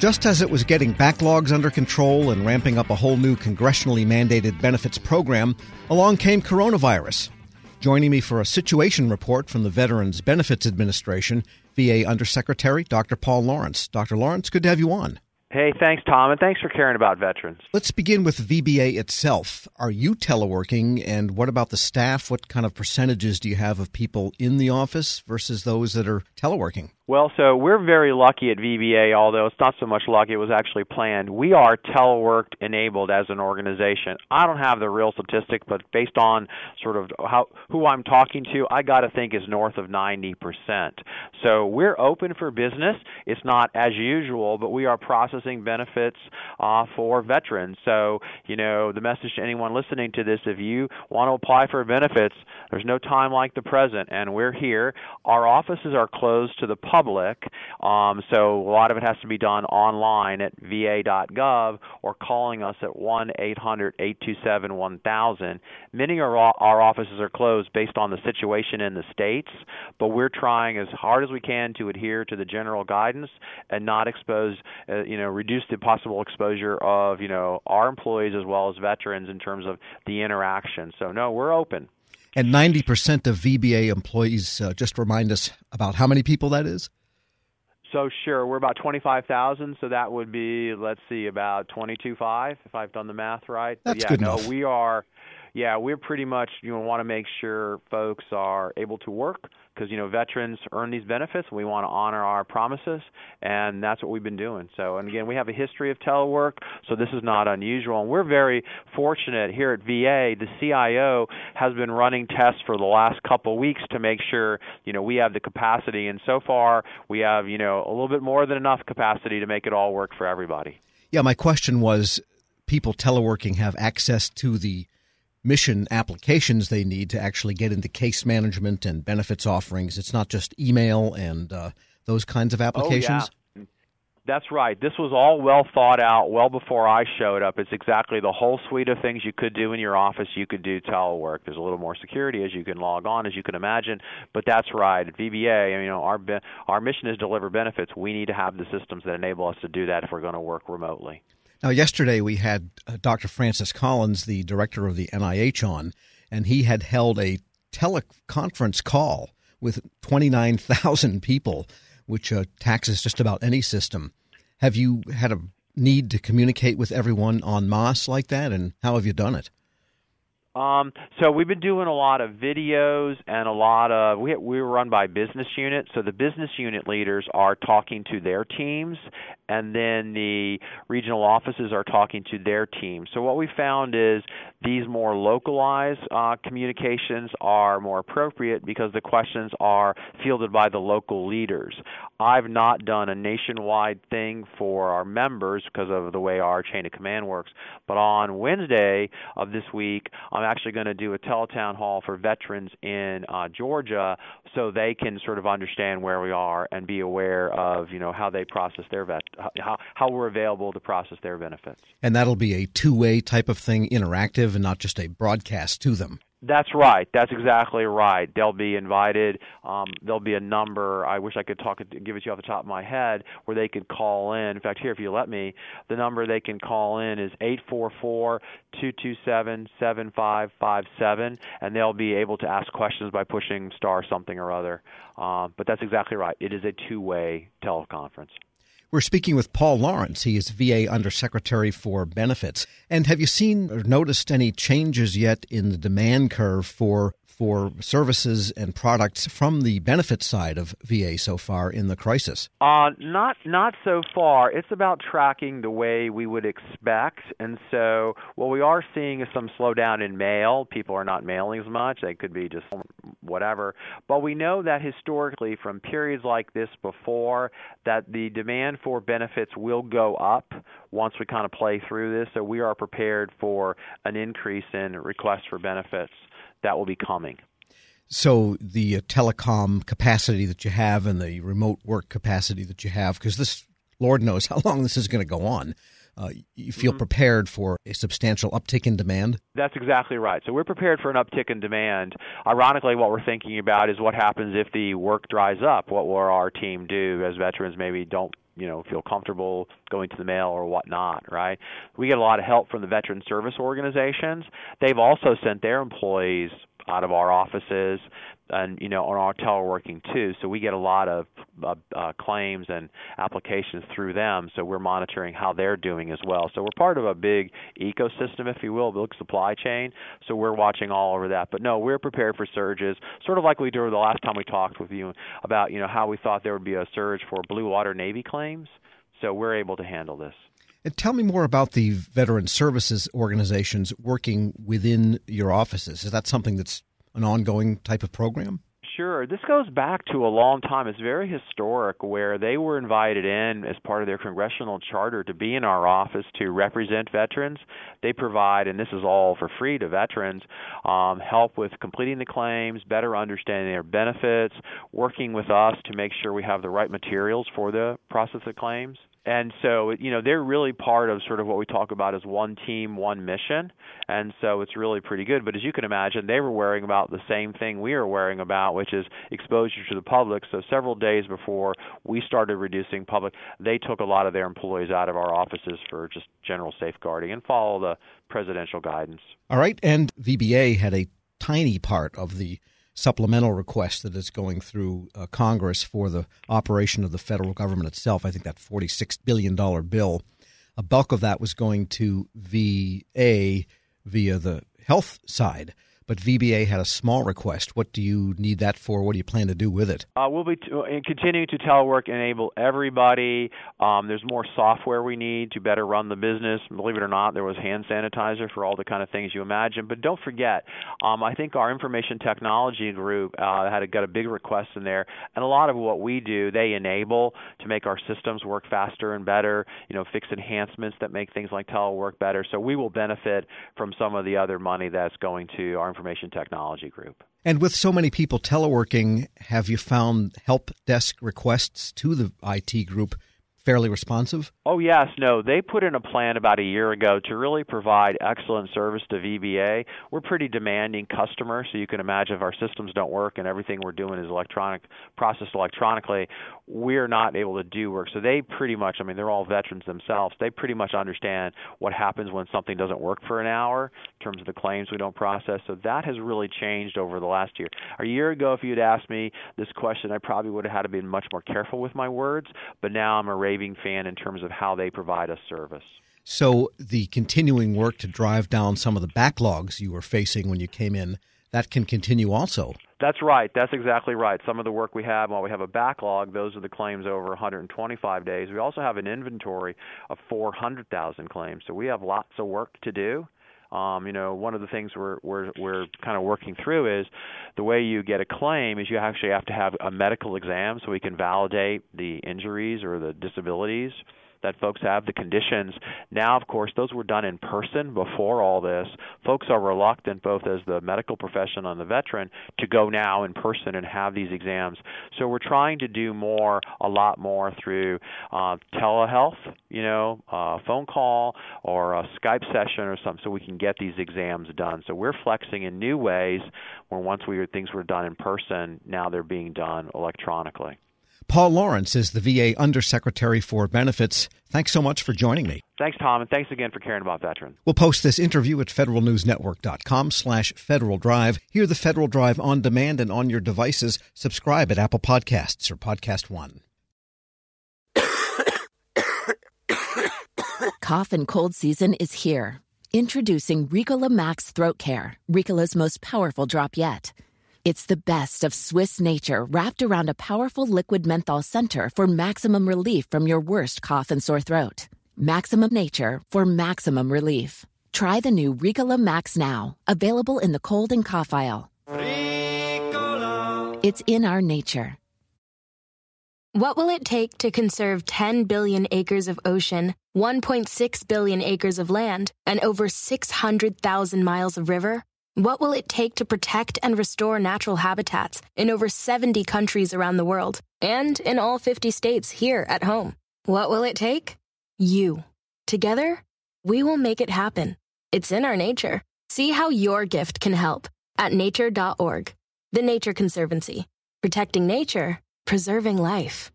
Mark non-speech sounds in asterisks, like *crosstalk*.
Just as it was getting backlogs under control and ramping up a whole new congressionally mandated benefits program, along came coronavirus. Joining me for a situation report from the Veterans Benefits Administration, VA Undersecretary Dr. Paul Lawrence. Dr. Lawrence, good to have you on. Hey, thanks, Tom, and thanks for caring about veterans. Let's begin with VBA itself. Are you teleworking, and what about the staff? What kind of percentages do you have of people in the office versus those that are teleworking? Well, so we're very lucky at VBA, although it's not so much lucky, it was actually planned. We are teleworked enabled as an organization. I don't have the real statistic, but based on sort of how who I'm talking to, I got to think is north of 90%. So we're open for business. It's not as usual, but we are processing benefits uh, for veterans. So, you know, the message to anyone listening to this if you want to apply for benefits, there's no time like the present, and we're here. Our offices are closed to the public public. Um, so a lot of it has to be done online at va.gov or calling us at 1 800 827 1000. Many of our, offices are closed based on the situation in the states, but we're trying as hard as we can to adhere to the general guidance and not expose, uh, you know, reduce the possible exposure of, you know, our employees as well as veterans in terms of the interaction. So, no, we're open. And 90% of VBA employees, uh, just remind us about how many people that is? So sure, we're about 25,000, so that would be let's see about twenty two five if I've done the math right. That's yeah, good no, enough. we are yeah, we're pretty much you know want to make sure folks are able to work because you know veterans earn these benefits. We want to honor our promises, and that's what we've been doing. So, and again, we have a history of telework, so this is not unusual. And we're very fortunate here at VA. The CIO has been running tests for the last couple weeks to make sure you know we have the capacity, and so far we have you know a little bit more than enough capacity to make it all work for everybody. Yeah, my question was people teleworking have access to the mission applications they need to actually get into case management and benefits offerings. It's not just email and uh, those kinds of applications. Oh, yeah. That's right. This was all well thought out well before I showed up. It's exactly the whole suite of things you could do in your office. You could do telework. There's a little more security as you can log on, as you can imagine. But that's right. At VBA, you know, our our mission is deliver benefits. We need to have the systems that enable us to do that if we're going to work remotely. Now, yesterday we had uh, Dr. Francis Collins, the director of the NIH, on, and he had held a teleconference call with 29,000 *laughs* people, which uh, taxes just about any system. Have you had a need to communicate with everyone en masse like that, and how have you done it? Um, so we've been doing a lot of videos and a lot of we we run by business units. So the business unit leaders are talking to their teams, and then the regional offices are talking to their teams. So what we found is these more localized uh, communications are more appropriate because the questions are fielded by the local leaders. I've not done a nationwide thing for our members because of the way our chain of command works, but on Wednesday of this week. I'm actually going to do a teletown hall for veterans in uh, Georgia so they can sort of understand where we are and be aware of you know how they process their vet how how we're available to process their benefits. And that'll be a two-way type of thing, interactive, and not just a broadcast to them. That's right. That's exactly right. They'll be invited. Um, there'll be a number. I wish I could talk give it to you off the top of my head where they could call in. In fact, here, if you let me, the number they can call in is eight four four two two seven seven five five seven, and they'll be able to ask questions by pushing star something or other. Um, but that's exactly right. It is a two-way teleconference. We're speaking with Paul Lawrence. He is VA Undersecretary for Benefits. And have you seen or noticed any changes yet in the demand curve for for services and products from the benefit side of VA so far in the crisis? Uh, not not so far. It's about tracking the way we would expect, and so what we are seeing is some slowdown in mail. People are not mailing as much. They could be just whatever. But we know that historically, from periods like this before, that the demand for benefits will go up once we kind of play through this. So we are prepared for an increase in requests for benefits that will be coming. So the uh, telecom capacity that you have and the remote work capacity that you have, because this, Lord knows how *laughs* long this is going to go on. Uh, you feel mm-hmm. prepared for a substantial uptick in demand? That's exactly right. So we're prepared for an uptick in demand. Ironically, what we're thinking about is what happens if the work dries up. What will our team do as veterans maybe don't you know feel comfortable going to the mail or whatnot, right? We get a lot of help from the veteran service organizations. They've also sent their employees out of our offices and you know on our teleworking too. So we get a lot of uh, uh, claims and applications through them. So we're monitoring how they're doing as well. So we're part of a big ecosystem if you will big supply chain. So we're watching all over that. But no we're prepared for surges sort of like we did the last time we talked with you about you know how we thought there would be a surge for blue water navy claims. So we're able to handle this. And tell me more about the veteran services organizations working within your offices. Is that something that's an ongoing type of program? Sure. This goes back to a long time. It's very historic where they were invited in as part of their congressional charter to be in our office to represent veterans. They provide, and this is all for free to veterans, um, help with completing the claims, better understanding their benefits, working with us to make sure we have the right materials for the process of claims and so you know they're really part of sort of what we talk about as one team one mission. And so it's really pretty good. But as you can imagine they were worrying about the same thing we are worrying about which is exposure to the public. So several days before we started reducing public they took a lot of their employees out of our offices for just general safeguarding and follow the presidential guidance. All right. And VBA had a tiny part of the supplemental request that is going through uh, Congress for the operation of the federal government itself. I think that $46 billion bill, a bulk of that was going to VA via the health side but VBA had a small request. What do you need that for? What do you plan to do with it? Uh, we'll be t- uh, continuing to telework enable everybody. Um, there's more software we need to better run the business. Believe it or not, there was hand sanitizer for all the kind of things you imagine. But don't forget, um, I think our information technology group uh, had a, got a big request in there, and a lot of what we do they enable to make our systems work faster and better. You know, fix enhancements that make things like telework better. So we will benefit from some of the other money that's going to our Information Technology Group. And with so many people teleworking, have you found help desk requests to the IT group fairly responsive? Oh, yes. No, they put in a plan about a year ago to really provide excellent service to VBA. We're pretty demanding customers, so you can imagine if our systems don't work and everything we're doing is electronic, processed electronically, we're not able to do work. So they pretty much, I mean, they're all veterans themselves. They pretty much understand what happens when something doesn't work for an hour in terms of the claims we don't process. So that has really changed over the last year. A year ago, if you'd asked me this question, I probably would have had to be much more careful with my words, but now I'm a raving fan in terms of how they provide us service. So the continuing work to drive down some of the backlogs you were facing when you came in, that can continue also. That's right. That's exactly right. Some of the work we have, while we have a backlog, those are the claims over 125 days. We also have an inventory of 400,000 claims. So we have lots of work to do. Um, you know, one of the things we're we're we're kind of working through is the way you get a claim is you actually have to have a medical exam so we can validate the injuries or the disabilities that folks have, the conditions. Now, of course, those were done in person before all this. Folks are reluctant, both as the medical profession and the veteran, to go now in person and have these exams. So we're trying to do more, a lot more through uh, telehealth, you know, phone call or a Skype session or something, so we can get these exams done. So we're flexing in new ways where once we things were done in person, now they're being done electronically. Paul Lawrence is the VA Undersecretary for Benefits. Thanks so much for joining me. Thanks, Tom, and thanks again for caring about veterans. We'll post this interview at federalnewsnetwork.com slash Federal Drive. Hear the Federal Drive on demand and on your devices. Subscribe at Apple Podcasts or Podcast One. *coughs* Cough and cold season is here. Introducing Ricola Max Throat Care, Ricola's most powerful drop yet. It's the best of Swiss nature wrapped around a powerful liquid menthol center for maximum relief from your worst cough and sore throat. Maximum nature for maximum relief. Try the new Ricola Max now, available in the cold and cough aisle. Ricola. It's in our nature. What will it take to conserve 10 billion acres of ocean, 1.6 billion acres of land, and over 600,000 miles of river? What will it take to protect and restore natural habitats in over 70 countries around the world and in all 50 states here at home? What will it take? You. Together, we will make it happen. It's in our nature. See how your gift can help at nature.org. The Nature Conservancy. Protecting nature, preserving life.